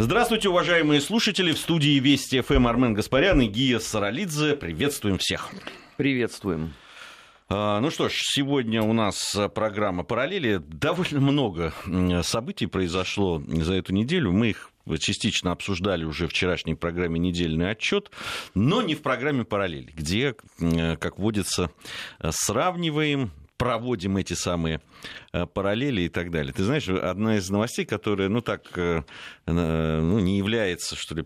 Здравствуйте, уважаемые слушатели. В студии Вести ФМ Армен Гаспарян и Гия Саралидзе. Приветствуем всех. Приветствуем. А, ну что ж, сегодня у нас программа «Параллели». Довольно много событий произошло за эту неделю. Мы их частично обсуждали уже в вчерашней программе «Недельный отчет», но не в программе «Параллели», где, как водится, сравниваем проводим эти самые э, параллели и так далее. Ты знаешь, одна из новостей, которая, ну так, э, ну, не является, что ли,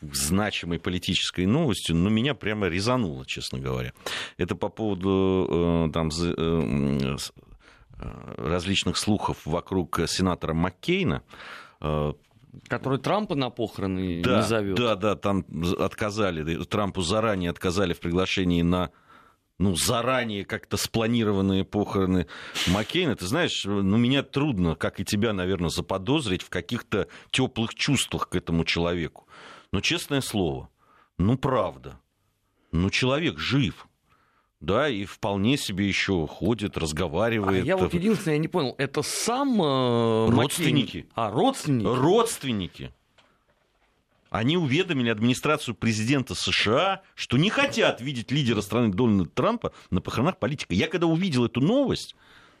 значимой политической новостью, но меня прямо резануло, честно говоря. Это по поводу э, там, различных слухов вокруг сенатора Маккейна, Который Трампа на похороны да, не зовет. Да, да, там отказали, Трампу заранее отказали в приглашении на ну, заранее как-то спланированные похороны Маккейна, ты знаешь, ну, меня трудно, как и тебя, наверное, заподозрить в каких-то теплых чувствах к этому человеку. Но, честное слово, ну, правда, ну, человек жив, да, и вполне себе еще ходит, разговаривает. А я вот единственное, я не понял, это сам э, Родственники. Маккейн? А, родственники? Родственники. Они уведомили администрацию президента США, что не хотят видеть лидера страны Дональда Трампа на похоронах политика. Я когда увидел эту новость,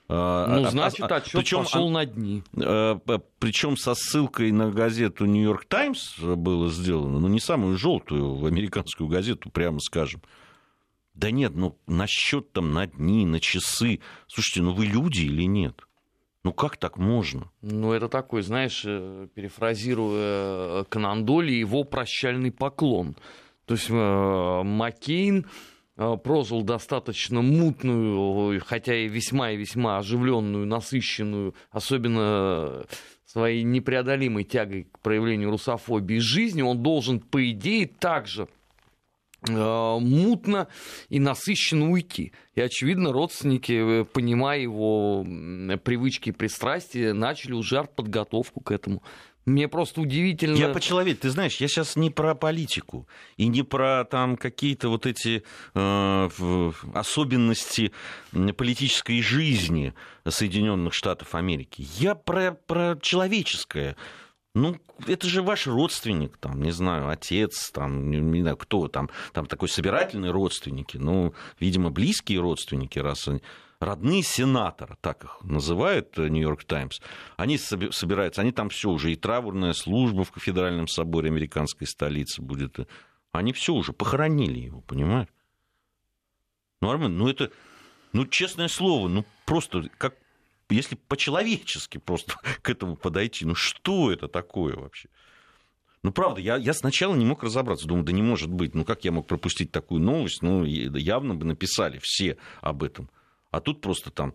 а, ну, а, значит, а, отчет причем, пошел на дни. Причем со ссылкой на газету Нью-Йорк Таймс было сделано, но не самую желтую в американскую газету, прямо скажем. Да нет, ну насчет там на дни, на часы. Слушайте, ну вы люди или нет? Ну как так можно? Ну это такой, знаешь, э, перефразируя Канандоли, его прощальный поклон. То есть э, Маккейн э, прожил достаточно мутную, хотя и весьма и весьма оживленную, насыщенную, особенно своей непреодолимой тягой к проявлению русофобии жизни, он должен, по идее, также Э, мутно и насыщенно уйти. И, очевидно, родственники, э, понимая его привычки и пристрастия, начали уже подготовку к этому. Мне просто удивительно... Я по-человеку, ты знаешь, я сейчас не про политику и не про там какие-то вот эти э, особенности политической жизни Соединенных Штатов Америки. Я про, про человеческое. Ну, это же ваш родственник, там, не знаю, отец, там, не знаю, кто там, там такой собирательный родственники, ну, видимо, близкие родственники, раз они, родные сенатора, так их называют э, Нью-Йорк Таймс, они собираются, они там все уже, и траурная служба в Федеральном соборе американской столицы будет, они все уже похоронили его, понимаешь? Ну, Армен, ну это, ну, честное слово, ну, просто как если по-человечески просто к этому подойти, ну что это такое вообще? Ну, правда, я, я сначала не мог разобраться. Думаю, да не может быть. Ну, как я мог пропустить такую новость? Ну, явно бы написали все об этом. А тут просто там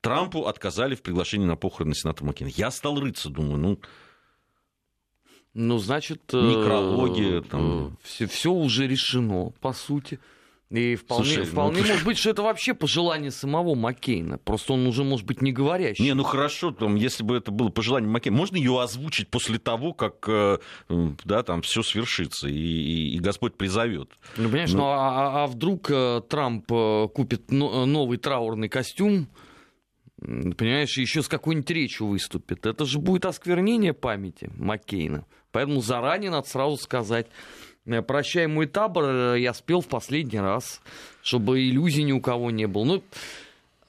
Трампу отказали в приглашении на похороны сената Маккейна. Я стал рыться, думаю, ну... Ну, значит... Э, Некрология, там... Все, все уже решено, по сути. И вполне, Слушай, ну вполне ну, может быть, что это вообще пожелание самого Маккейна. Просто он уже, может быть, не говорящий. Не, ну хорошо, там, если бы это было пожелание Маккейна, можно ее озвучить после того, как э, да, там все свершится, и, и, и Господь призовет. Ну, понимаешь, ну, ну а, а вдруг э, Трамп э, купит новый траурный костюм, понимаешь, еще с какой-нибудь речью выступит. Это же будет осквернение памяти Маккейна. Поэтому заранее надо сразу сказать «Прощай, мой табор» э, я спел в последний раз, чтобы иллюзий ни у кого не было. Ну,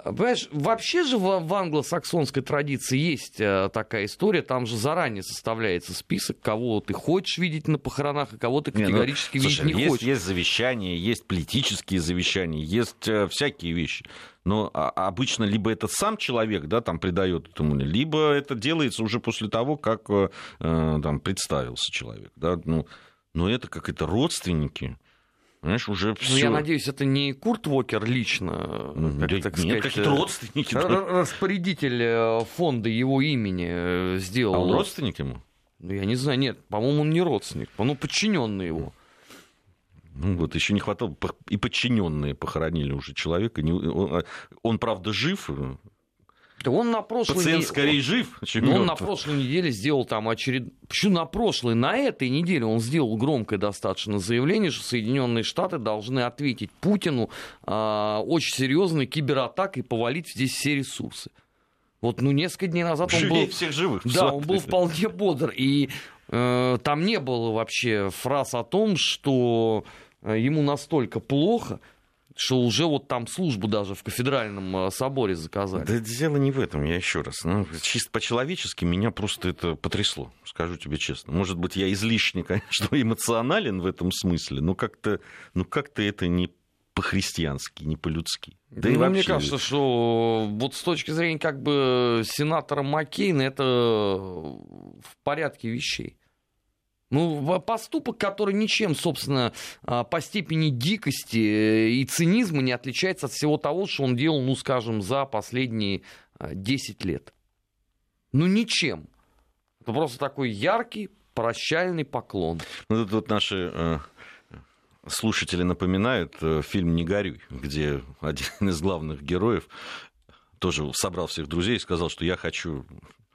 Понимаешь, вообще же в, в англосаксонской традиции есть э, такая история, там же заранее составляется список, кого ты хочешь видеть на похоронах, и кого ты категорически не, ну, видеть слушай, не есть, хочешь. Есть завещания, есть политические завещания, есть э, всякие вещи. Но а, обычно либо это сам человек, да, там придает этому, либо это делается уже после того, как э, там представился человек, да, ну но это как это родственники. Знаешь, уже все. Ну, я надеюсь, это не Курт Вокер лично, как, да, так нет, сказать, какие-то родственники. Распорядитель э, фонда его имени э, сделал. А он родственник ему? Ну, я не знаю, нет, по-моему, он не родственник, ну, подчиненный его. Ну вот, еще не хватало, и подчиненные похоронили уже человека. Он, а, он правда, жив, да он на прошлой Пациент скорее жив, чем ну, Он на прошлой неделе сделал там очеред... Почему на прошлой? На этой неделе он сделал громкое достаточно заявление, что Соединенные Штаты должны ответить Путину э, очень серьезной кибератакой и повалить здесь все ресурсы. Вот, ну, несколько дней назад Живее он был... всех живых. Да, он был вполне бодр. И э, там не было вообще фраз о том, что э, ему настолько плохо, что уже вот там службу даже в кафедральном э, соборе заказали. Да дело не в этом, я еще раз. Ну, чисто по-человечески меня просто это потрясло, скажу тебе честно. Может быть, я излишне, конечно, эмоционален в этом смысле, но как-то ну, как это не по-христиански, не по-людски. Да ну, и вообще... Мне кажется, что вот с точки зрения как бы сенатора Маккейна это в порядке вещей. Ну, поступок, который ничем, собственно, а, по степени дикости э, и цинизма не отличается от всего того, что он делал, ну, скажем, за последние 10 а, лет. Ну, ничем. Это просто такой яркий прощальный поклон. Ну, тут вот наши э, слушатели напоминают э, фильм «Не горюй», где один из главных героев тоже собрал всех друзей и сказал, что я хочу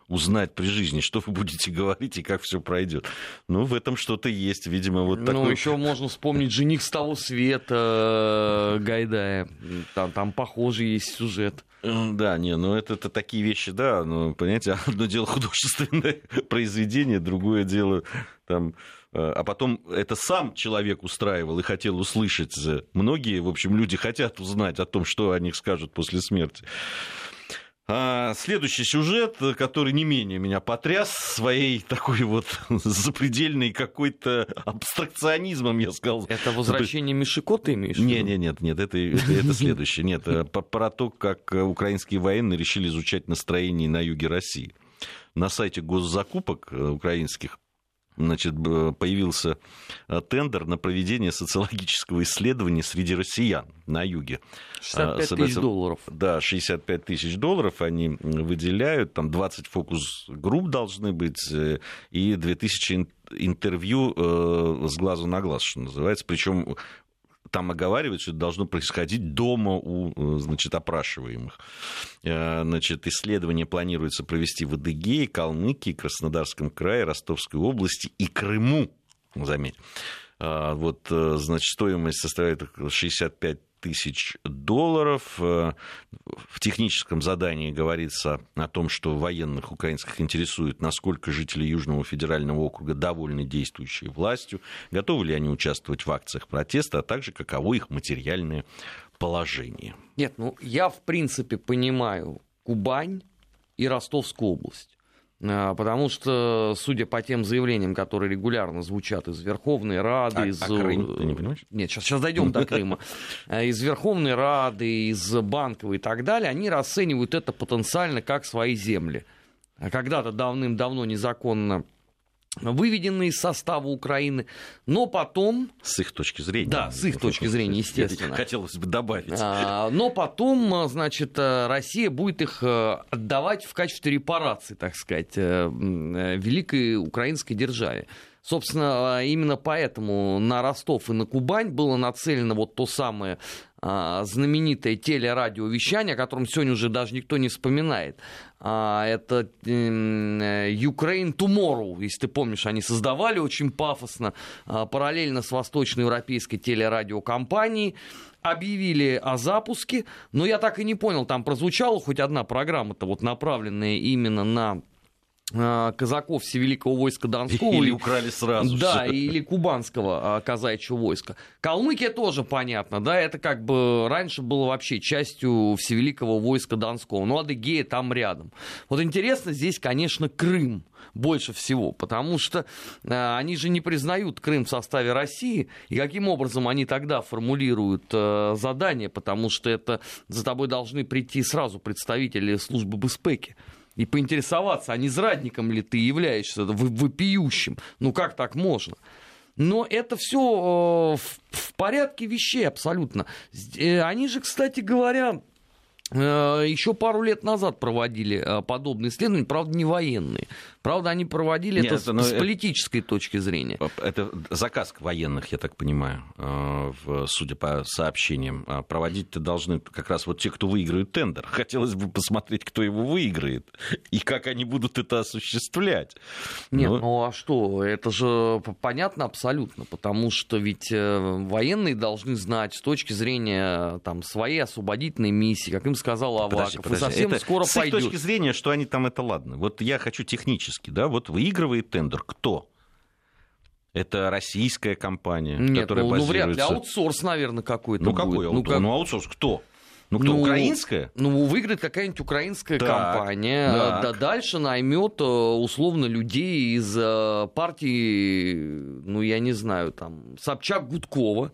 узнать при жизни, что вы будете говорить и как все пройдет. Ну, в этом что-то есть, видимо, вот такое. Ну, еще можно вспомнить «Жених с того света» Гайдая. Там, там похожий есть сюжет. Да, не, ну это, это такие вещи, да, ну, понимаете, одно дело художественное произведение, другое дело там Э, а потом это сам человек устраивал и хотел услышать. Многие, в общем, люди хотят узнать о том, что о них скажут после смерти. А следующий сюжет, который не менее меня потряс своей такой вот запредельной какой-то абстракционизмом, я сказал. Это возвращение Мишико ты имеешь? Нет, нет, нет, нет, это, это, это следующее. Нет, э, про то, как украинские военные решили изучать настроение на юге России. На сайте госзакупок э, украинских значит, появился э, тендер на проведение социологического исследования среди россиян на юге. 65 а, тысяч долларов. Да, 65 тысяч долларов они выделяют, там 20 фокус-групп должны быть, э, и 2000 интервью э, с глазу на глаз, что называется. Причем там оговаривают, что это должно происходить дома у э, значит, опрашиваемых. Э, значит, исследование планируется провести в Адыгее, Калмыкии, Краснодарском крае, Ростовской области и Крыму, заметь. А, вот, э, значит, стоимость составляет 65 тысяч долларов. Э, в техническом задании говорится о том, что военных украинских интересует, насколько жители Южного федерального округа довольны действующей властью, готовы ли они участвовать в акциях протеста, а также каково их материальное положение. Нет, ну я в принципе понимаю Кубань и Ростовскую область. А, потому что, судя по тем заявлениям, которые регулярно звучат из Верховной Рады, а, из... А Крым, ты не понимаешь? Нет, сейчас, сейчас дойдем до Крыма. А, из Верховной Рады, из Банковой и так далее, они расценивают это потенциально как свои земли. А когда-то давным-давно незаконно выведены из состава Украины, но потом... С их точки зрения. Да, с их точки зрения, естественно. Хотелось бы добавить. А, но потом, значит, Россия будет их э, отдавать в качестве репарации, так сказать, э, э, великой украинской державе. Собственно, именно поэтому на Ростов и на Кубань было нацелено вот то самое а, знаменитое телерадиовещание, о котором сегодня уже даже никто не вспоминает. А, это Ukraine Tomorrow, если ты помнишь, они создавали очень пафосно, а, параллельно с восточноевропейской телерадиокомпанией объявили о запуске, но я так и не понял, там прозвучала хоть одна программа-то вот направленная именно на а, казаков Всевеликого войска Донского. Или украли сразу. Да, или кубанского а, казачьего войска. Калмыкия тоже понятно, да, это как бы раньше было вообще частью Всевеликого войска Донского, но Адыгея там рядом. Вот интересно здесь, конечно, Крым больше всего, потому что э, они же не признают Крым в составе России, и каким образом они тогда формулируют задание, потому что это за тобой должны прийти сразу представители службы Беспеки и поинтересоваться, а не зрадником ли ты являешься, вопиющим. Ну как так можно? Но это все э, в порядке вещей абсолютно. Э, они же, кстати говоря, еще пару лет назад проводили подобные исследования, правда, не военные. Правда, они проводили Нет, это, с, с политической это, точки зрения. Это заказ военных, я так понимаю, э, судя по сообщениям. Проводить-то должны как раз вот те, кто выиграют тендер. Хотелось бы посмотреть, кто его выиграет и как они будут это осуществлять. Нет, Но... ну а что? Это же понятно абсолютно, потому что ведь э, военные должны знать с точки зрения там, своей освободительной миссии, каким им сказал Аваков. Подожди, подожди. И совсем это, скоро с пойдет. их точки зрения, что они там, это ладно. Вот я хочу технически, да, вот выигрывает тендер кто? Это российская компания, Нет, которая ну, ну вряд ли. базируется... Аутсорс, наверное, какой-то Ну будет. какой аутсорс? как- Ну аутсорс кто? Ну кто, Ну, украинская? Ну, выиграет какая-нибудь украинская Так, компания, так. да дальше наймет э, условно людей из э, партии, ну, я не знаю, там, Собчак Гудкова,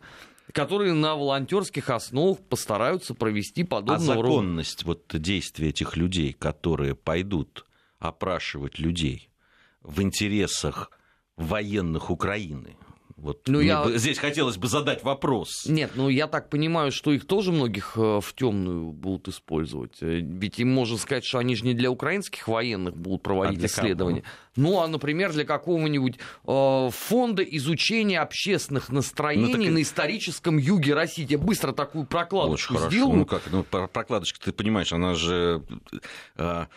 которые на волонтерских основах постараются провести А подобного рода. законность вот действия этих людей, которые пойдут опрашивать людей в интересах военных Украины? Вот Ну, я- бы- здесь хотелось бы задать вопрос. Нет, ну я так понимаю, что их тоже многих э, в темную будут использовать. Э, Ведь им можно сказать, что они же не для украинских военных будут проводить А исследования. Ну, а, например, для какого-нибудь э, фонда изучения общественных настроений Ну, так на историческом юге России. Я быстро такую Очень прокладочку хорошо. сделаю. Ну как, ну про- прокладочка, ты понимаешь, она же а,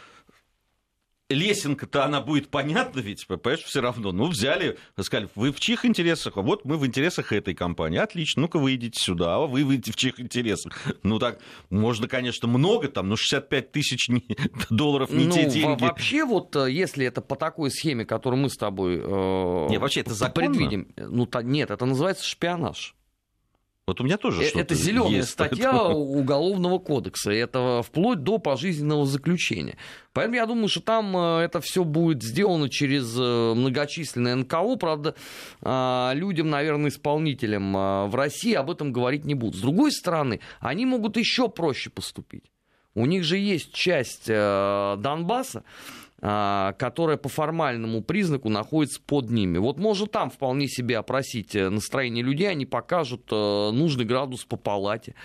лесенка-то она будет понятна ведь, понимаешь, все равно. Ну, взяли, сказали, вы в чьих интересах? А вот мы в интересах этой компании. Отлично, ну-ка вы идите сюда, а вы выйдете в чьих интересах? Ну, так, можно, конечно, много там, но 65 тысяч долларов не Ну, те деньги. вообще, вот э, если это по такой схеме, которую мы с тобой э, Не, вообще это законно? предвидим, ну, та- нет, это называется шпионаж. Вот у меня тоже Э, что-то Это зеленая есть, статья поэтому- Уголовного кодекса. Это вплоть до пожизненного заключения. Поэтому я думаю, что там э, это все будет сделано через э, многочисленные НКО. Правда, людям, наверное, исполнителям в России об этом говорить не будут. С другой стороны, они могут еще проще поступить. У них же есть часть Донбасса, которая по формальному признаку находится под ними. Вот может там вполне себе опросить э, настроение людей, они покажут э, нужный градус по палате.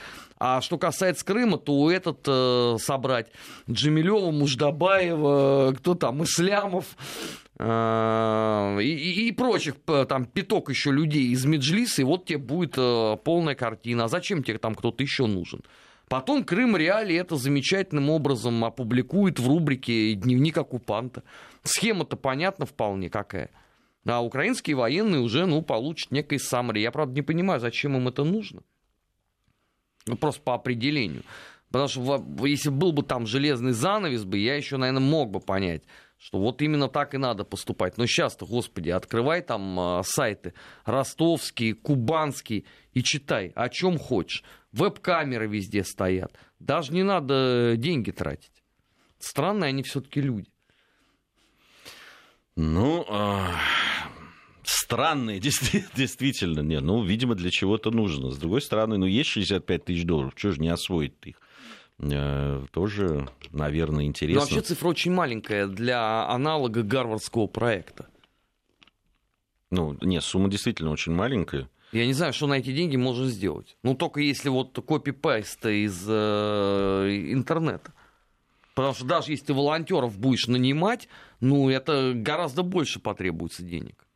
А что касается Крыма, то этот э, собрать Джемилева, Муждабаева, кто там, Ислямов э, и, и- прочих, там пяток еще людей из Меджлиса, и вот тебе будет полная картина. А зачем тебе там кто-то еще нужен? Потом Крым Реали это замечательным образом опубликует в рубрике «Дневник оккупанта». Схема-то понятна вполне какая. А украинские военные уже ну, получат некое саммари. Я, правда, не понимаю, зачем им это нужно. Ну, просто по определению. Потому что если был бы там железный занавес, бы, я еще, наверное, мог бы понять, что вот именно так и надо поступать. Но сейчас-то, господи, открывай там а, сайты ростовские, кубанские и читай, о чем хочешь. Веб-камеры везде стоят. Даже не надо деньги тратить. Странные они все-таки люди. Ну, а, странные, действи- действительно. Не, ну, видимо, для чего-то нужно. С другой стороны, ну, есть 65 тысяч долларов, чего же не освоить их? Э, Тоже, наверное, Но интересно. вообще цифра очень маленькая для аналога гарвардского проекта. Ну, нет, сумма действительно очень маленькая. Я не знаю, что на эти деньги можно сделать. Ну, только если вот копипаст из э, интернета. Потому что даже если ты волонтеров будешь нанимать, ну, это гораздо больше потребуется денег.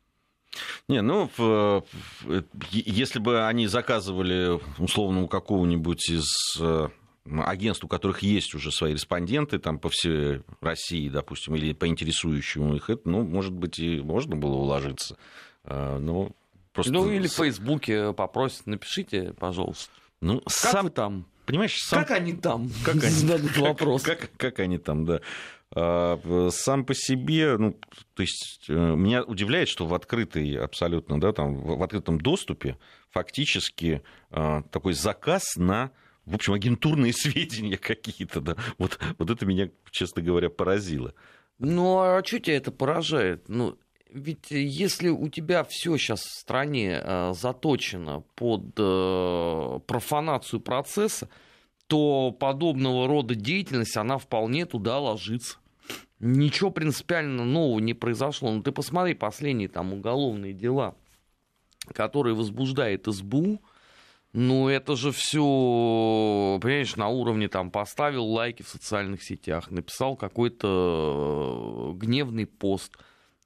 Не, ну, если бы они заказывали, условно, у какого-нибудь из э, агентств, у которых есть уже свои респонденты, там, по всей России, допустим, или по интересующему их, это, ну, может быть, и можно было уложиться. А, Но просто... Ну, или в Фейсбуке попросят, напишите, пожалуйста. Ну, Как сам, вы там? понимаешь, сам Как они там? Как они? Зададут Как- вопрос. Как, как они там, да. А, Сам по себе, ну, то есть, э, меня удивляет, что в открытой абсолютно, да, там, в открытом доступе фактически а, такой заказ на, в общем, агентурные сведения какие-то, да. Вот, вот это меня, честно говоря, поразило. Ну, а что тебя это поражает? Ну, ведь если у тебя все сейчас в стране э, заточено под э, профанацию процесса, то подобного рода деятельность, она вполне туда ложится. Ничего принципиально нового не произошло. Ну, ты посмотри последние там уголовные дела, которые возбуждает СБУ, ну, это же все, понимаешь, на уровне там поставил лайки в социальных сетях, написал какой-то э, гневный пост.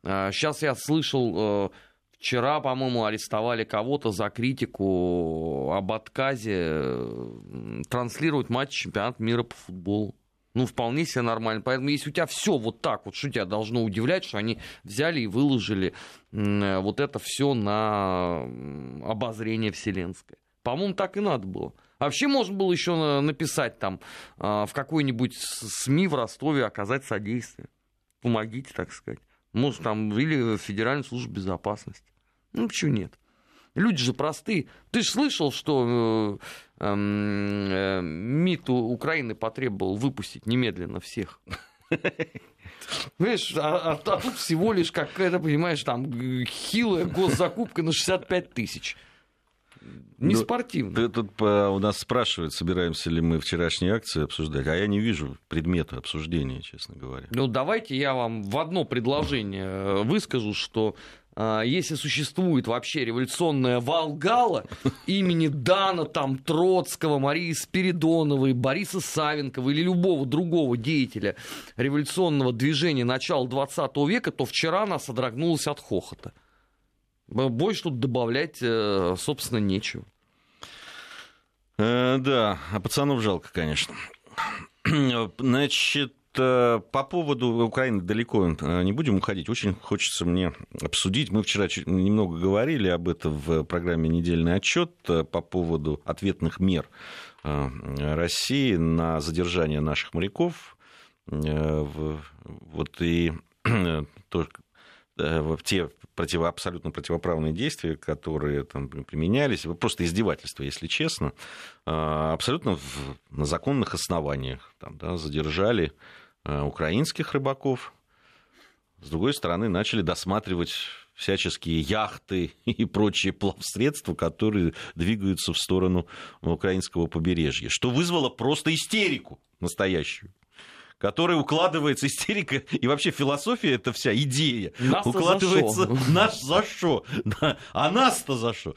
Сейчас я слышал, э, вчера, по-моему, арестовали кого-то за критику об отказе э, транслировать матч чемпионата мира по футболу. Ну, вполне себе нормально. Поэтому, если у тебя все вот так, вот что тебя должно удивлять, что они взяли и выложили э, вот это все на обозрение вселенское. По-моему, так и надо было. Вообще можно было еще написать там в какой-нибудь СМИ в Ростове оказать содействие. Помогите, так сказать. Может, там, или Федеральная служба безопасности. Ну, почему нет? Люди же простые. Ты же слышал, что э, эм, э, МИД Украины потребовал выпустить немедленно всех. А, а, а тут всего лишь какая-то, понимаешь, там хилая госзакупка на 65 тысяч. Не ну, спортивно. Тут по, у нас спрашивают, собираемся ли мы вчерашние акции обсуждать, а я не вижу предмета обсуждения, честно говоря. Ну, давайте я вам в одно предложение э, выскажу, что а, если существует вообще революционная Волгала имени Дана, там, Троцкого, Марии Спиридоновой, Бориса Савенкова или любого другого деятеля революционного движения начала 20 века, то вчера она содрогнулась от хохота. Больше тут добавлять, э, собственно, нечего. Э, да, а пацанов жалко, конечно. Значит, Э, по поводу Украины далеко э, не будем уходить. Очень хочется мне обсудить. Мы вчера немного говорили об этом в программе «Недельный отчет» по поводу ответных мер России на задержание наших моряков. Вот и то, те против, абсолютно противоправные действия, которые там применялись, просто издевательство, если честно, абсолютно в, на законных основаниях там, да, задержали Э, украинских рыбаков. С другой стороны, начали досматривать всяческие яхты и прочие плавсредства, которые двигаются в сторону украинского побережья, что вызвало просто истерику настоящую которая укладывается истерика, и вообще философия эта вся идея нас укладывается за наш за что, а нас-то за что.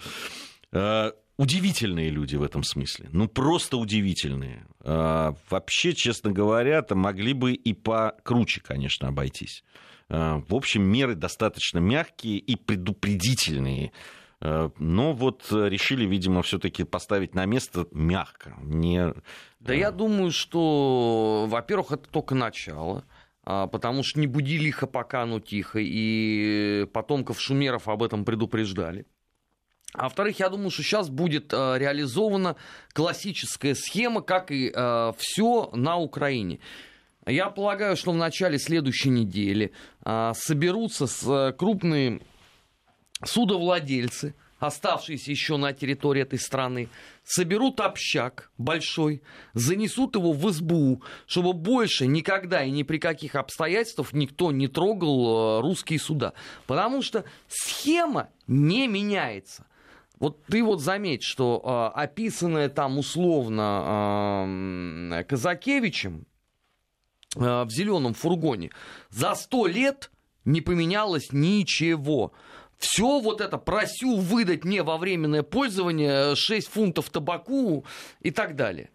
Э, удивительные люди в этом смысле. Ну, просто удивительные. А, вообще, честно говоря, то могли бы и покруче, конечно, обойтись. А, в общем, меры достаточно мягкие и предупредительные. А, но вот решили, видимо, все-таки поставить на место мягко. Не... Да я думаю, что, во-первых, это только начало потому что не буди лихо, пока оно тихо, и потомков шумеров об этом предупреждали. А во-вторых, я думаю, что сейчас будет э, реализована классическая схема, как и э, все на Украине. Я полагаю, что в начале следующей недели э, соберутся с, э, крупные судовладельцы, оставшиеся еще на территории этой страны, соберут общак большой, занесут его в СБУ, чтобы больше никогда и ни при каких обстоятельствах никто не трогал э, русские суда. Потому что схема не меняется. Вот ты вот заметь, что э, описанное там условно э, Казакевичем э, в зеленом фургоне за сто лет не поменялось ничего. Все вот это просю выдать мне во временное пользование 6 фунтов табаку и так далее.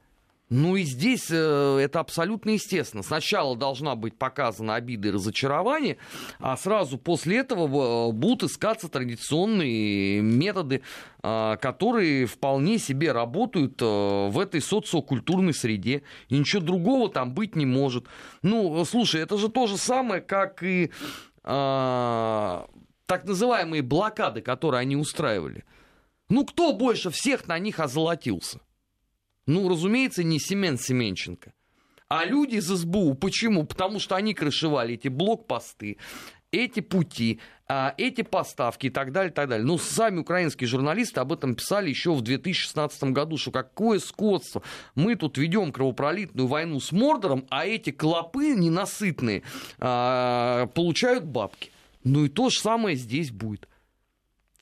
Ну и здесь э, это абсолютно естественно. Сначала должна быть показана обида и разочарование, а сразу после этого э, будут искаться традиционные методы, э, которые вполне себе работают э, в этой социокультурной среде. И ничего другого там быть не может. Ну, слушай, это же то же самое, как и э, так называемые блокады, которые они устраивали. Ну, кто больше всех на них озолотился? Ну, разумеется, не Семен Семенченко. А люди из СБУ, почему? Потому что они крышевали эти блокпосты, эти пути, а, эти поставки и так далее, и так далее. Ну, сами украинские журналисты об этом писали еще в 2016 году, что какое скотство. Мы тут ведем кровопролитную войну с Мордором, а эти клопы ненасытные а, получают бабки. Ну и то же самое здесь будет.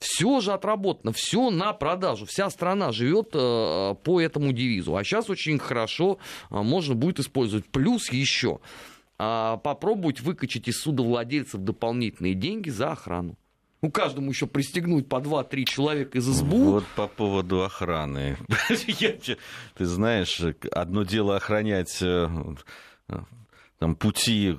Все же отработано, все на продажу. Вся страна живет э, по этому девизу. А сейчас очень хорошо э, можно будет использовать. Плюс еще э, попробовать выкачать из судовладельцев дополнительные деньги за охрану. Ну, каждому еще пристегнуть по 2-3 человека из СБУ. Вот по поводу охраны. Ты знаешь, одно дело охранять э, там, пути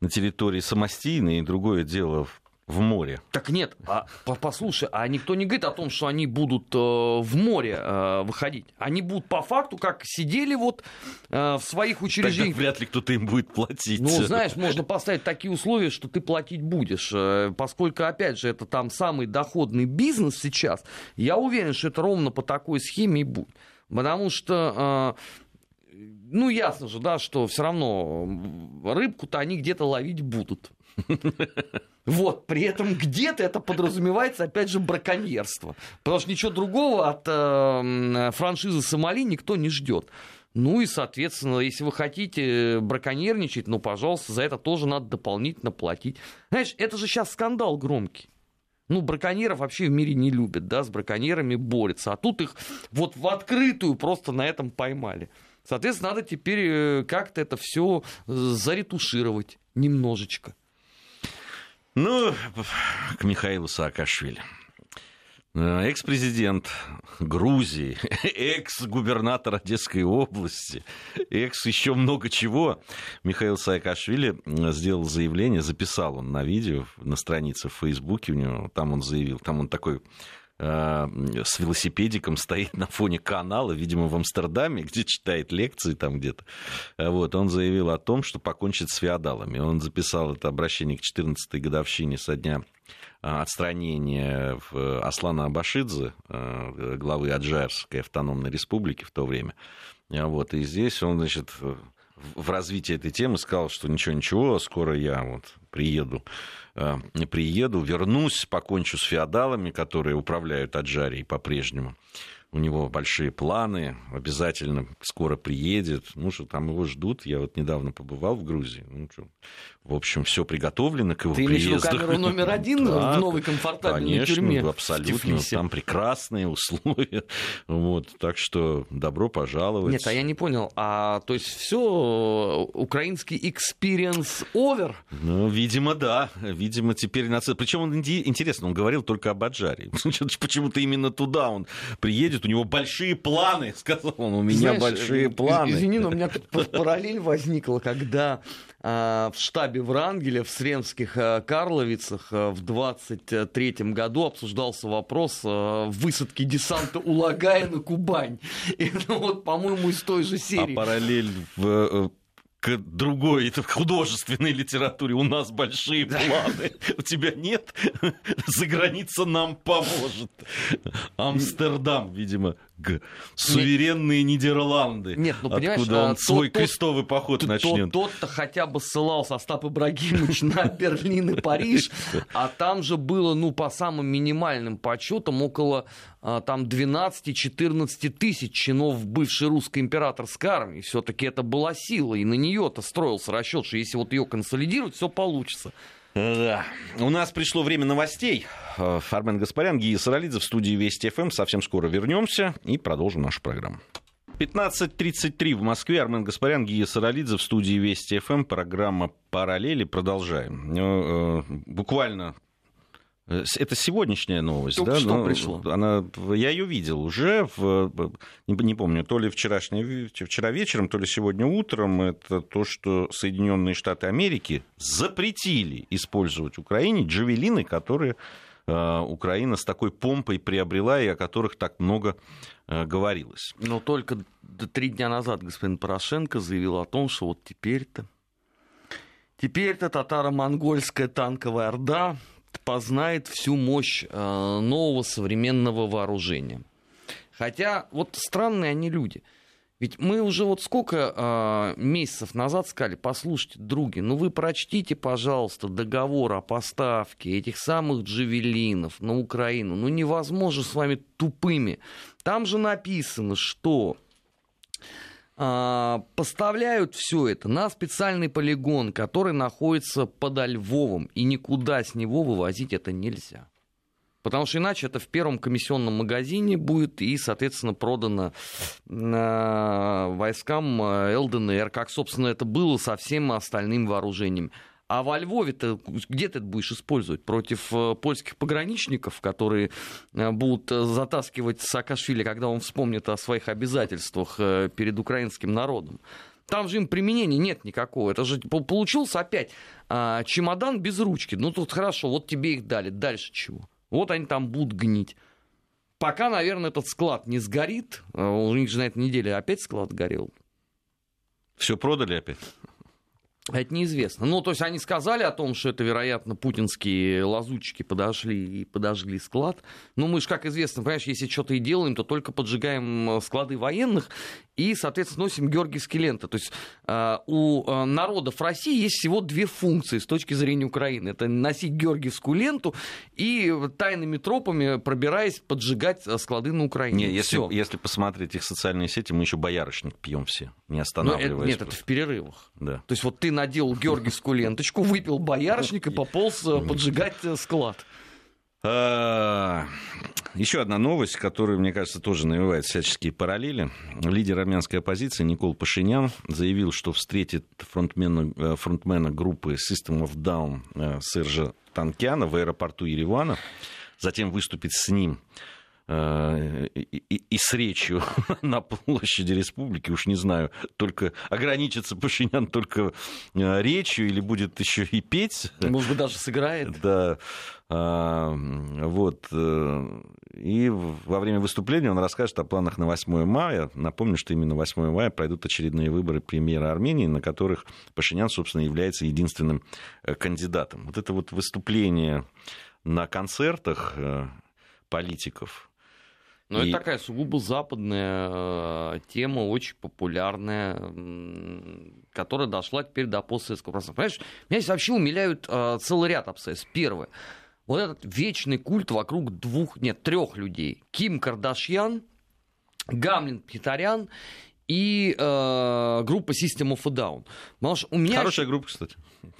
на территории самостийной, и другое дело в море. Так нет, а, послушай, а никто не говорит о том, что они будут э, в море э, выходить. Они будут по факту, как сидели вот э, в своих учреждениях. Тогда вряд ли кто-то им будет платить. Ну, знаешь, можно поставить такие условия, что ты платить будешь. Э, поскольку, опять же, это там самый доходный бизнес сейчас, я уверен, что это ровно по такой схеме и будет. Потому что ну, ясно же, да, что все равно рыбку-то они где-то ловить будут. Вот, при этом где-то это подразумевается, опять же, браконьерство. Потому что ничего другого от э, франшизы Сомали никто не ждет. Ну и, соответственно, если вы хотите браконьерничать, ну, пожалуйста, за это тоже надо дополнительно платить. Знаешь, это же сейчас скандал громкий. Ну, браконьеров вообще в мире не любят, да, с браконьерами борются. А тут их вот в открытую просто на этом поймали. Соответственно, надо теперь э, как-то это все заретушировать немножечко. Ну, к Михаилу Саакашвили. Э, экс-президент Грузии, экс-губернатор Одесской области, экс еще много чего. Михаил Саакашвили сделал заявление, записал он на видео на странице в Фейсбуке у него, там он заявил, там он такой э, с велосипедиком стоит на фоне канала, видимо, в Амстердаме, где читает лекции там где-то. Вот, он заявил о том, что покончит с феодалами. Он записал это обращение к 14-й годовщине со дня а, отстранения Аслана Абашидзе, а, главы Аджарской автономной республики в то время. А вот, и здесь он, значит, в развитии этой темы сказал, что ничего-ничего, скоро я вот приеду, приеду, вернусь, покончу с феодалами, которые управляют Аджарией по-прежнему у него большие планы, обязательно скоро приедет. Ну, что там его ждут. Я вот недавно побывал в Грузии. Ну, что, в общем, все приготовлено к его Ты приезду. Ты камеру номер один да, в новой комфортабельной конечно, тюрьме? абсолютно. Там прекрасные условия. Вот, так что добро пожаловать. Нет, а я не понял. А то есть все украинский experience over? Ну, видимо, да. Видимо, теперь... Причем он интересно, он говорил только об Аджаре. Почему-то именно туда он приедет будет, у него большие планы, сказал он, у меня Знаешь, большие э, планы. Извини, но у меня параллель возникла, когда а, в штабе Врангеля в Сренских а, Карловицах а, в 23 году обсуждался вопрос высадки десанта Улагая на Кубань. Это вот, по-моему, из той же серии. А параллель в э, к другой художественной литературе. У нас большие планы. У тебя нет? За нам поможет. Амстердам, видимо. Суверенные Нет. Нидерланды. Нет, ну понимаешь, откуда он а, свой тот, крестовый поход тот, начнет. Тот-то хотя бы ссылался Остап Ибрагимович на Берлин и Париж, а там же было, ну, по самым минимальным подсчетам, около а, там 12-14 тысяч чинов бывшей русской императорской армии. Все-таки это была сила, и на нее-то строился расчет, что если вот ее консолидировать, все получится. Да. У нас пришло время новостей. Э, Армен Гаспарян, Гия Саралидзе в студии Вести ФМ. Совсем скоро вернемся и продолжим нашу программу. 15.33 в Москве. Армен Гаспарян, Гия Саралидзе в студии Вести ФМ. Программа «Параллели». Продолжаем. Э, э, буквально это сегодняшняя новость, Только да? Что Но пришло? Она, я ее видел уже, в, не, не помню, то ли вчерашний, вчера вечером, то ли сегодня утром. Это то, что Соединенные Штаты Америки запретили использовать Украине джавелины, которые э, Украина с такой помпой приобрела и о которых так много э, говорилось. Но только три дня назад господин Порошенко заявил о том, что вот теперь-то Теперь-то татаро-монгольская танковая орда познает всю мощь э, нового современного вооружения. Хотя вот странные они люди. Ведь мы уже вот сколько э, месяцев назад сказали, послушайте, други, ну вы прочтите, пожалуйста, договор о поставке этих самых джавелинов на Украину. Ну невозможно с вами тупыми. Там же написано, что поставляют все это на специальный полигон, который находится под Львовом, и никуда с него вывозить это нельзя. Потому что иначе это в первом комиссионном магазине будет и, соответственно, продано войскам э, ЛДНР, как, собственно, это было со всем остальным вооружением. А во Львове-то где ты это будешь использовать? Против э, польских пограничников, которые э, будут э, затаскивать Саакашвили, когда он вспомнит о своих обязательствах перед украинским народом? Там же им применения нет никакого. Это же получился опять а, чемодан без ручки. Ну тут хорошо, вот тебе их дали. Дальше чего? Вот они там будут гнить. Пока, наверное, этот склад не сгорит. У них же на этой неделе опять склад горел. Все продали опять? Это неизвестно. Ну, то есть они сказали о том, что это, вероятно, путинские лазутчики подошли и подожгли склад. Но мы же, как известно, понимаешь, если что-то и делаем, то только поджигаем э, склады военных и, соответственно, носим георгиевские ленты. То есть э, у э, народов России есть всего две функции с точки зрения Украины. Это носить георгиевскую ленту и тайными тропами, пробираясь, поджигать склады на Украине. Не, если, если посмотреть их социальные сети, мы еще боярышник пьем все, не останавливаясь. Ну, это, нет, это в перерывах. Да. То есть вот ты надел георгиевскую ленточку, выпил боярышник и пополз э, поджигать э, склад. А, еще одна новость, которая, мне кажется, тоже навевает всяческие параллели. Лидер армянской оппозиции Никол Пашинян заявил, что встретит фронтмена, э, фронтмена группы System of Down Сержа Танкяна в аэропорту Еревана, затем выступит с ним Э, и, и, и с речью на площади республики, уж не знаю, только ограничится Пашинян только э, речью или будет еще и петь. Может быть, даже сыграет. Да. А, вот. Э, и во время выступления он расскажет о планах на 8 мая. Напомню, что именно 8 мая пройдут очередные выборы премьера Армении, на которых Пашинян, собственно, является единственным кандидатом. Вот это вот выступление на концертах политиков, но и... это такая сугубо западная э, тема, очень популярная, которая дошла теперь до постсоветского пространства. Понимаешь, меня здесь вообще умиляют э, целый ряд обстоятельств. Первое. Вот этот вечный культ вокруг двух, нет, трех людей. Ким Кардашьян, Гамлин Пхитарян и э, группа System of a Down. Потому что у меня... Хорошая группа, кстати.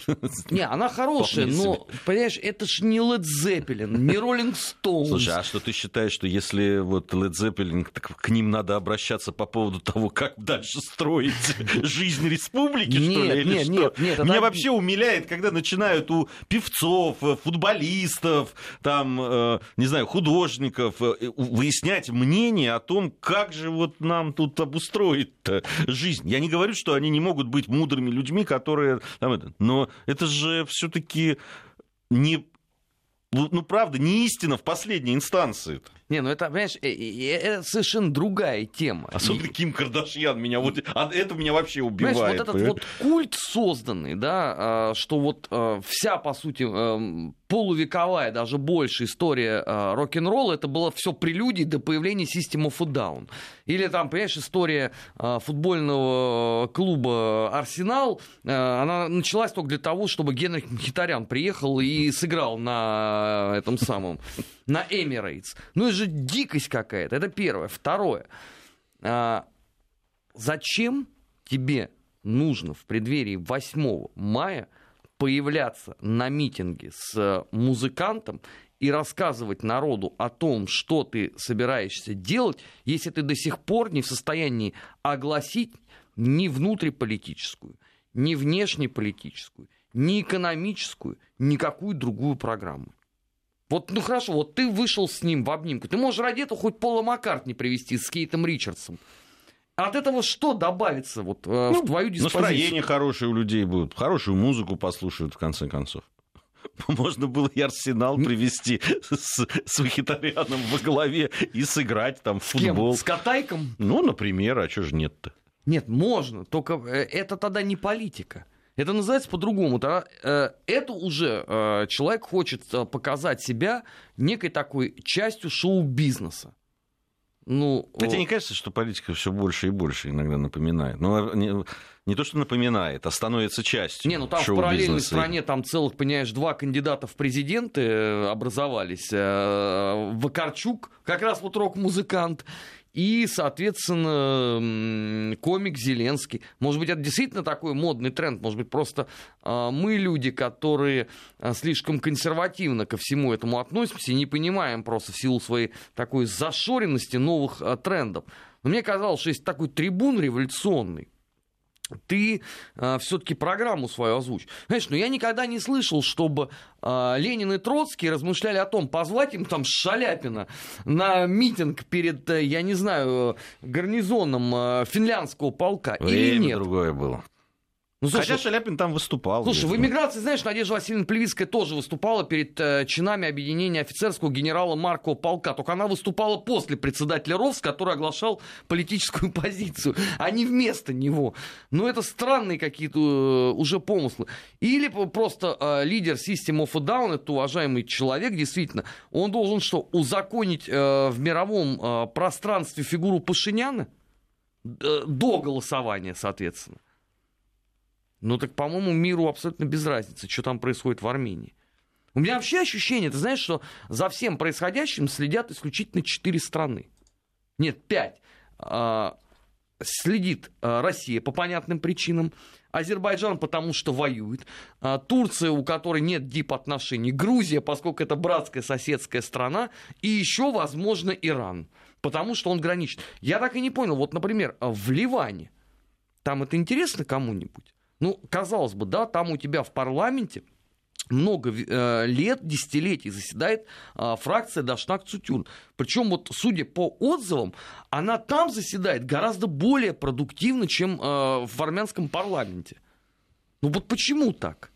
Не, она хорошая, но, понимаешь, это ж не Led Zeppelin, не Rolling Stones. Слушай, а что ты считаешь, что если вот Led Zeppelin, так к ним надо обращаться по поводу того, как дальше строить жизнь республики, нет, что ли, или нет, что? Нет, нет, Меня это... вообще умиляет, когда начинают у певцов, футболистов, там, э, не знаю, художников э, выяснять мнение о том, как же вот нам тут обустроить жизнь. Я не говорю, что они не могут быть мудрыми людьми, которые там, это, но это же все-таки не ну, правда, не истина в последней инстанции. -то. Не, ну это, понимаешь, э, э, это совершенно другая тема. Особенно и... Ким Кардашьян меня вот... А это меня вообще убивает. Понимаешь, вот этот понимаешь? вот культ созданный, да, а, что вот а, вся, по сути, эм, полувековая, даже больше история рок-н-ролла, это было все прелюдией до появления System of a Down. Или там, понимаешь, история футбольного клуба «Арсенал», она началась только для того, чтобы Генрих Мхитарян приехал и сыграл на этом самом на Эмирейтс. Ну, это же дикость какая-то. Это первое. Второе. А, зачем тебе нужно в преддверии 8 мая появляться на митинге с музыкантом и рассказывать народу о том, что ты собираешься делать, если ты до сих пор не в состоянии огласить ни внутриполитическую, ни внешнеполитическую, ни экономическую, никакую другую программу. Вот, ну хорошо, вот ты вышел с ним в обнимку. Ты можешь ради этого хоть Пола Маккартни привести с Кейтом Ричардсом. От этого что добавится вот, э, ну, в твою диспозицию? Настроение хорошее у людей будет. Хорошую музыку послушают, в конце концов. Можно было и Арсенал привести с, с Вахитарианом во главе и сыграть там в с футбол. Кем? С Катайком? Ну, например, а что же нет-то? Нет, можно, только э, это тогда не политика. Это называется по-другому. Э, это уже э, человек хочет э, показать себя некой такой частью шоу-бизнеса. Ну, а тебе не кажется, что политика все больше и больше иногда напоминает? Ну, не, не то, что напоминает, а становится частью. Не, ну там в параллельной стране там целых, понимаешь, два кандидата в президенты образовались. Вакарчук, как раз вот рок-музыкант, и, соответственно, комик Зеленский. Может быть, это действительно такой модный тренд, может быть, просто а, мы люди, которые а, слишком консервативно ко всему этому относимся и не понимаем просто в силу своей такой зашоренности новых а, трендов. Но мне казалось, что есть такой трибун революционный, ты э, все-таки программу свою озвучь. Знаешь, ну я никогда не слышал, чтобы э, Ленин и Троцкий размышляли о том, позвать им там Шаляпина на митинг перед, э, я не знаю, гарнизоном э, финляндского полка Время или нет. другое было. Ну, слушай, Хотя Шаляпин там выступал. Слушай, в эмиграции, знаешь, Надежда Васильевна Плевицкая тоже выступала перед э, чинами объединения офицерского генерала Маркова полка. Только она выступала после председателя РОВС, который оглашал политическую позицию, а не вместо него. Ну, это странные какие-то э, уже помыслы. Или просто э, лидер System of a Down, это уважаемый человек, действительно, он должен что, узаконить э, в мировом э, пространстве фигуру Пашиняна? Э, до голосования, соответственно. Ну так, по-моему, миру абсолютно без разницы, что там происходит в Армении. У меня вообще ощущение, ты знаешь, что за всем происходящим следят исключительно четыре страны. Нет, пять. А, следит а, Россия по понятным причинам, Азербайджан, потому что воюет, а, Турция, у которой нет дип-отношений, Грузия, поскольку это братская соседская страна, и еще, возможно, Иран, потому что он граничит. Я так и не понял, вот, например, в Ливане, там это интересно кому-нибудь? Ну, казалось бы, да, там у тебя в парламенте много э, лет, десятилетий заседает э, фракция Дашнак Цутюн. Причем вот, судя по отзывам, она там заседает гораздо более продуктивно, чем э, в армянском парламенте. Ну вот почему так?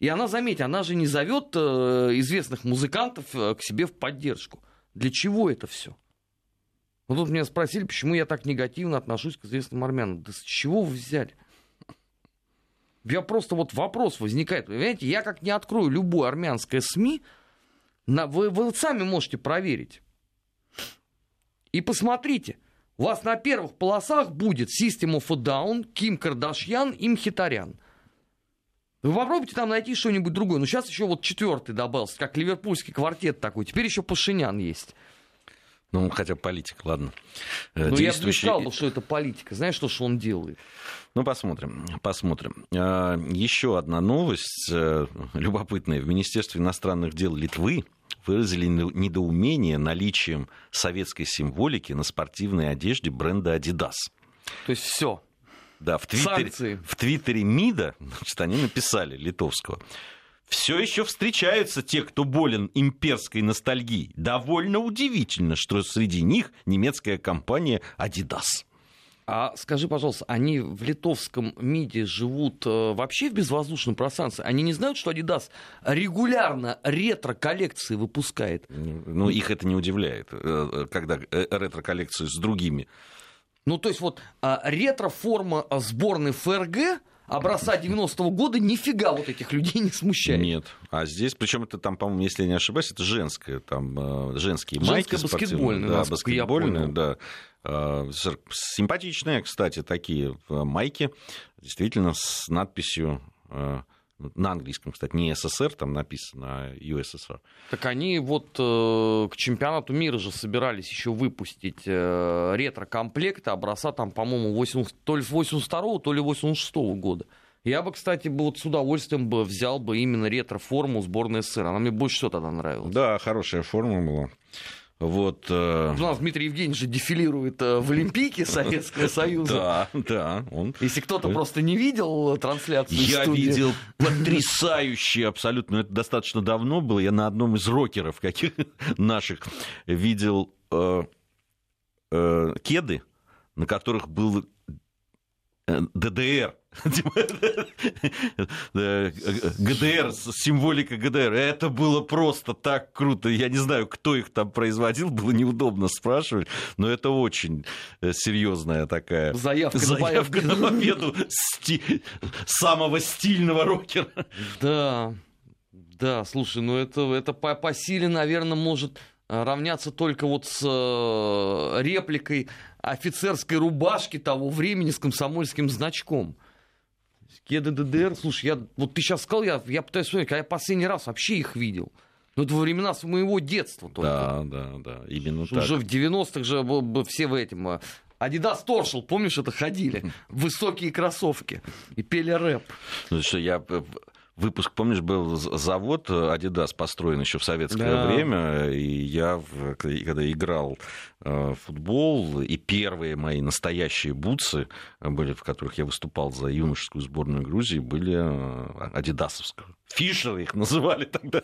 И она, заметьте, она же не зовет э, известных музыкантов к себе в поддержку. Для чего это все? Ну тут меня спросили, почему я так негативно отношусь к известным армянам. Да с чего вы взяли? Я просто вот вопрос возникает. Понимаете, я как не открою любое армянское СМИ, на, вы, вы сами можете проверить. И посмотрите, у вас на первых полосах будет System of a Down, Ким Кардашьян и Мхитарян. Вы попробуйте там найти что-нибудь другое. Но сейчас еще вот четвертый добавился, как ливерпульский квартет такой. Теперь еще Пашинян есть. Ну, хотя политик, ладно. Ну, Действующий... я бы не сказал, что это политика. Знаешь, что, что он делает? Ну, посмотрим, посмотрим. А, еще одна новость э, любопытная. В Министерстве иностранных дел Литвы выразили недоумение наличием советской символики на спортивной одежде бренда Adidas. То есть все. Да, в Твиттере, в Твиттере МИДа, значит, они написали литовского все еще встречаются те, кто болен имперской ностальгией. Довольно удивительно, что среди них немецкая компания Adidas. А скажи, пожалуйста, они в литовском МИДе живут э, вообще в безвоздушном пространстве? Они не знают, что Adidas регулярно ретро-коллекции выпускает? Ну, их это не удивляет, э, когда э, ретро-коллекцию с другими. Ну, то есть вот а, ретро-форма сборной ФРГ образца 90-го года нифига вот этих людей не смущает. Нет. А здесь, причем это там, по-моему, если я не ошибаюсь, это женское, там э, женские майки баскетбольные, да, баскетбольные, да. Э, симпатичные, кстати, такие э, майки, действительно с надписью на английском, кстати, не СССР, там написано, а USSR. Так они вот э, к чемпионату мира же собирались еще выпустить э, ретро-комплекты образца, там, по-моему, 80, то ли 82 то ли 86 -го года. Я бы, кстати, бы вот с удовольствием бы взял бы именно ретро-форму сборной СССР. Она мне больше всего тогда нравилась. Да, хорошая форма была. Вот, э... Нас Дмитрий Евгеньевич же дефилирует э, в Олимпийке Советского Союза. Да, да. Он... Если кто-то просто не видел трансляцию Я видел потрясающий абсолютно, это достаточно давно было, я на одном из рокеров каких наших видел э, э, кеды, на которых был э, ДДР ГДР, символика ГДР. Это было просто так круто. Я не знаю, кто их там производил, было неудобно спрашивать, но это очень э, серьезная такая заявка, заявка на победу сти... самого стильного рокера. Да, да, слушай, ну это, это по, по силе, наверное, может э, равняться только вот с э, репликой офицерской рубашки того времени с комсомольским значком. Кеды ДДР, слушай, я, вот ты сейчас сказал, я, я пытаюсь вспомнить, когда я последний раз вообще их видел. Ну, это во времена моего детства только. Да, да, да, именно Уже так. Уже в 90-х же все в этом... Adidas а, Torshall, помнишь, это ходили? Высокие кроссовки и пели рэп. Ну, что я выпуск, помнишь, был завод Adidas построен еще в советское да. время, и я, когда играл э, в футбол, и первые мои настоящие бутсы были, в которых я выступал за юношескую сборную Грузии, были э, адидасовского Фишеры их называли тогда.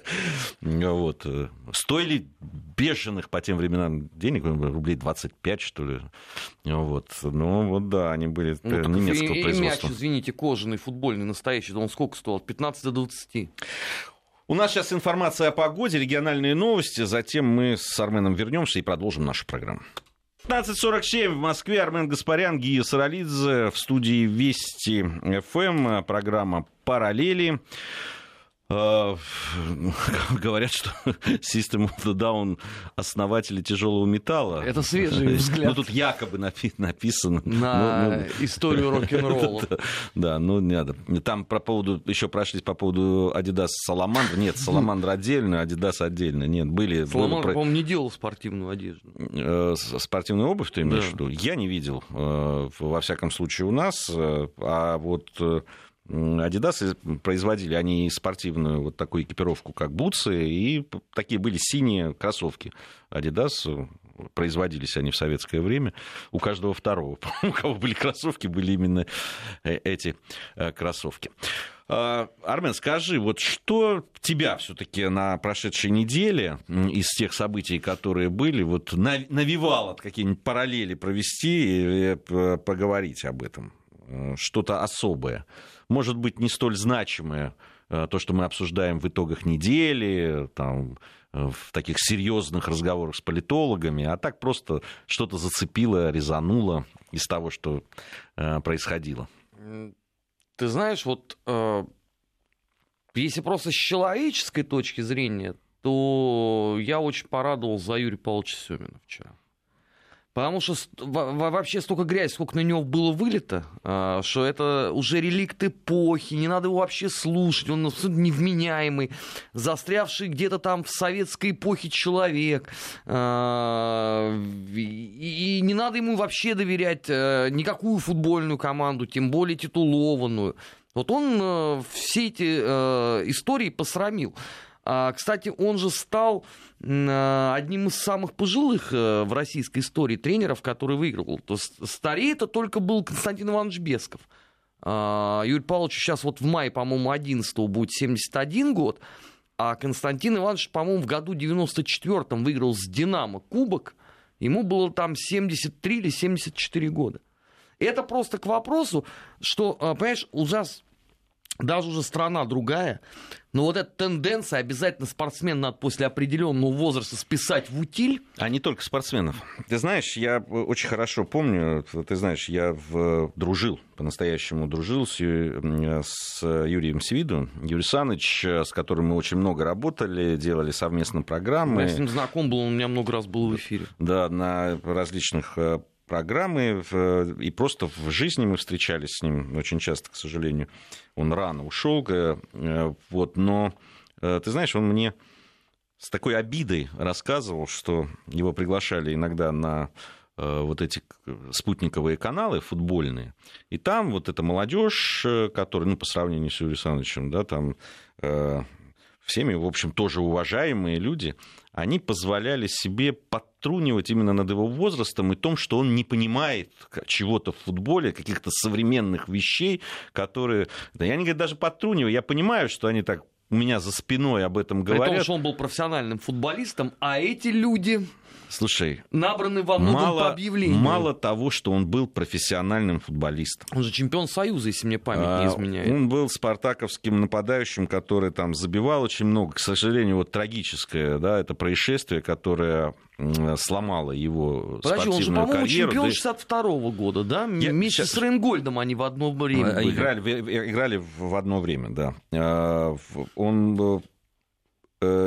Вот. Стоили бешеных по тем временам денег, рублей 25, что ли. Вот. Ну, вот да, они были ну, немецкого и, производства. И мяч, извините, кожаный, футбольный, настоящий, он сколько стоил? От 15 до 20. У нас сейчас информация о погоде, региональные новости. Затем мы с Арменом вернемся и продолжим нашу программу. 15.47 в Москве. Армен Гаспарян, Гия Саралидзе в студии Вести ФМ. Программа «Параллели». А, говорят, что System of the Down основатели тяжелого металла. Это свежий взгляд. Ну, тут якобы написано. На ну, ну, историю рок-н-ролла. Да, ну, не надо. Там про поводу, еще прошлись по поводу Adidas Саламандра. Нет, Саламандра отдельно, Adidas отдельно. Нет, были... Саламандра, по-моему, не делал спортивную одежду. Э, спортивную обувь ты имеешь в виду? Я не видел, э, во всяком случае, у нас. Э, а вот Adidas производили они спортивную вот такую экипировку, как бутсы, и такие были синие кроссовки. Adidas производились они в советское время. У каждого второго, у кого были кроссовки, были именно э, эти э, кроссовки. А, Армен, скажи, вот что тебя все-таки на прошедшей неделе из тех событий, которые были, вот навевало какие-нибудь параллели провести и э, поговорить об этом? Что-то особое? Может быть, не столь значимое, э, то, что мы обсуждаем в итогах недели, там, э, в таких серьезных разговорах с политологами, а так просто что-то зацепило, резануло из того, что э, происходило. Ты знаешь, вот если просто с человеческой точки зрения, то я очень порадовался за Юрия Павловича Семина вчера. Потому что вообще столько грязи, сколько на него было вылито, а, что это уже реликт эпохи, не надо его вообще слушать, он абсолютно невменяемый, застрявший где-то там в советской эпохе человек. А, и не надо ему вообще доверять э, никакую футбольную команду, тем более титулованную. Вот он все эти истории посрамил. А, кстати, он же стал одним из самых пожилых э, в российской истории тренеров, который выигрывал. То есть старее это только был Константин Иванович Бесков. А, Юрий Павлович сейчас вот в мае, по-моему, 11 будет 71 год, а Константин Иванович, по-моему, в году 94-м выиграл с «Динамо» кубок, ему было там 73 или 74 года. Это просто к вопросу, что, а, понимаешь, у нас даже уже страна другая, но вот эта тенденция, обязательно спортсмен надо после определенного возраста списать в утиль. А не только спортсменов. Ты знаешь, я очень хорошо помню, ты знаешь, я в, дружил, по-настоящему дружил с, с Юрием Свиду. Юрий Саныч, с которым мы очень много работали, делали совместно программы. Я с ним знаком был, он у меня много раз был в эфире. Да, на различных э, программы, и просто в жизни мы встречались с ним очень часто, к сожалению. Он рано ушел, э, вот, но э, ты знаешь, он мне с такой обидой рассказывал, что его приглашали иногда на э, вот эти спутниковые каналы футбольные, и там вот эта молодежь, которая, ну, по сравнению с Юрием Александровичем, да, там всеми, в общем, тоже уважаемые люди, они позволяли себе подтрунивать именно над его возрастом и том, что он не понимает чего-то в футболе, каких-то современных вещей, которые... Да я не говорю даже подтруниваю, я понимаю, что они так у меня за спиной об этом говорят. При том, что он был профессиональным футболистом, а эти люди... Слушай, набраны во многом мало, по объявлению. Мало того, что он был профессиональным футболистом. Он же чемпион Союза, если мне память а, не изменяет. Он был спартаковским нападающим, который там забивал очень много. К сожалению, вот трагическое, да, это происшествие, которое сломало его Подожди, он же, по-моему, карьеру. чемпион 62 -го года, да? Я... Вместе Сейчас... с Рейнгольдом они в одно время были. Играли, играли в одно время, да. А, он Э,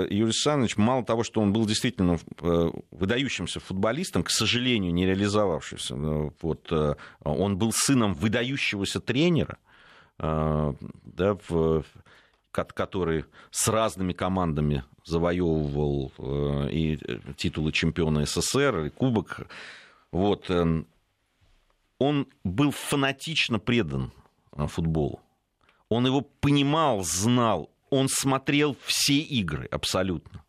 Юрий Александрович, мало того, что он был действительно э, выдающимся футболистом, к сожалению, не реализовавшимся, вот, э, он был сыном выдающегося тренера, да, в, который с разными командами завоевывал и титулы чемпиона СССР, и кубок. Вот, он был фанатично предан футболу. Он его понимал, знал, он смотрел все игры абсолютно.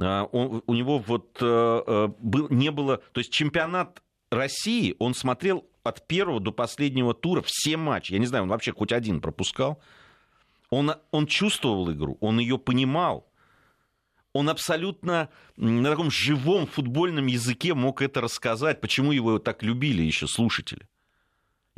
А, он, у него вот э, э, был, не было... То есть чемпионат России он смотрел от первого до последнего тура все матчи. Я не знаю, он вообще хоть один пропускал. Он, он чувствовал игру, он ее понимал. Он абсолютно на таком живом футбольном языке мог это рассказать, почему его так любили еще слушатели.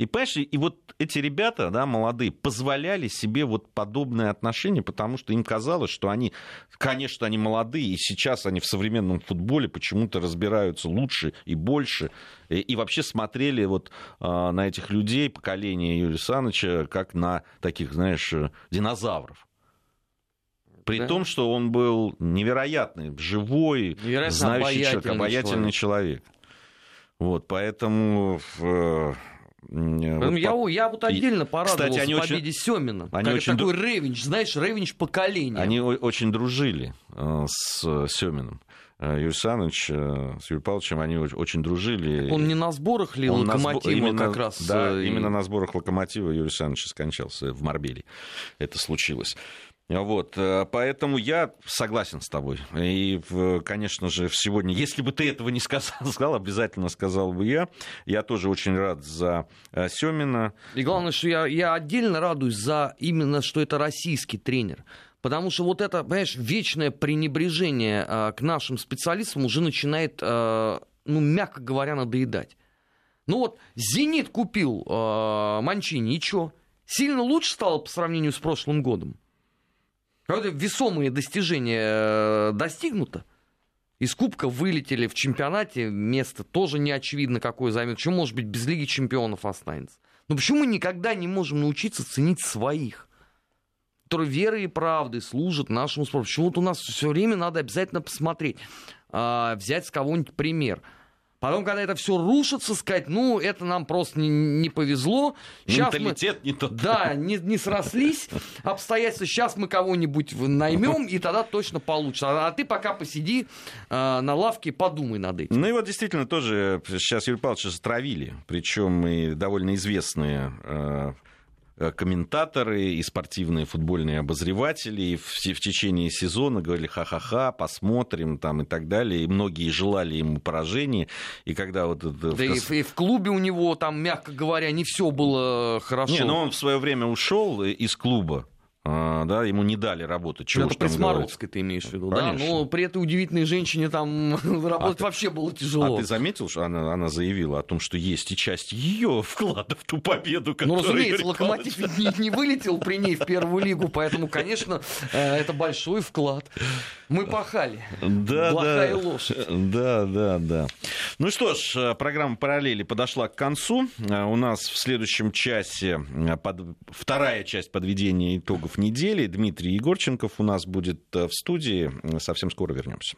И, понимаешь, и вот эти ребята, да, молодые, позволяли себе вот подобное отношение, потому что им казалось, что они, конечно, они молодые, и сейчас они в современном футболе почему-то разбираются лучше и больше, и, и вообще смотрели вот а, на этих людей, поколения Юрия Саныча, как на таких, знаешь, динозавров. При да. том, что он был невероятный, живой, Невероятно знающий человек, обаятельный человек. человек. Вот, поэтому вот я, по... я вот отдельно порадовался Кстати, они победе очень... Семина. Они как очень такой ревенч, знаешь, ревенч поколения. Они очень дружили э, с Семиным. Э, Юрий Саныч э, с Юрием Павловичем, они очень дружили. Он не на сборах ли Он локомотива именно, как раз? Да, и... именно на сборах локомотива Юрий Саныч скончался в Марбеле. Это случилось. Вот, э, поэтому я согласен с тобой. И, конечно же, сегодня, если бы ты этого не сказал, сказал, обязательно сказал бы я. Я тоже очень рад за э, Семина. И главное, что я, я отдельно радуюсь за именно, что это российский тренер. Потому что вот это, понимаешь, вечное пренебрежение э, к нашим специалистам уже начинает, ну, мягко говоря, надоедать. Ну вот, «Зенит» купил Манчини, и что? Сильно лучше стало по сравнению с прошлым годом? Какое-то весомые достижения э, достигнуто. Из Кубка вылетели в чемпионате, место тоже не очевидно, какое займет. Почему, может быть, без Лиги Чемпионов останется? Но почему мы никогда не можем научиться ценить своих, которые верой и правдой служат нашему спорту? Почему вот у нас все время надо обязательно посмотреть, а, взять с кого-нибудь пример – Потом, когда это все рушится, сказать, ну, это нам просто не, не повезло. Сейчас Менталитет мы, не тот. Да, не, не срослись обстоятельства. Сейчас мы кого-нибудь наймем, и тогда точно получится. А, а ты пока посиди э, на лавке и подумай над этим. Ну и вот действительно тоже сейчас Юрий Павловича затравили. Причем и довольно известные э, комментаторы и спортивные футбольные обозреватели и в, в течение сезона говорили ха-ха-ха, посмотрим там и так далее. И многие желали ему поражения. И когда вот... Да в... и, в, и в клубе у него там, мягко говоря, не все было хорошо. Не, но он в свое время ушел из клуба да, ему не дали работать. Чего это при Смородской ты имеешь в виду, Конечно. да? Но при этой удивительной женщине там работать а вообще ты, было тяжело. А ты заметил, что она, она заявила о том, что есть и часть ее вклада в ту победу, ну, которую... Ну, разумеется, Локомотив не, не вылетел при ней в первую лигу, поэтому, конечно, э, это большой вклад. Мы пахали. Да, Плохая да. лошадь. Да, да, да. Ну что ж, э, программа «Параллели» подошла к концу. Э, у нас в следующем часе под... вторая часть подведения итогов недели. Дмитрий Егорченков у нас будет э, в студии. Совсем скоро вернемся.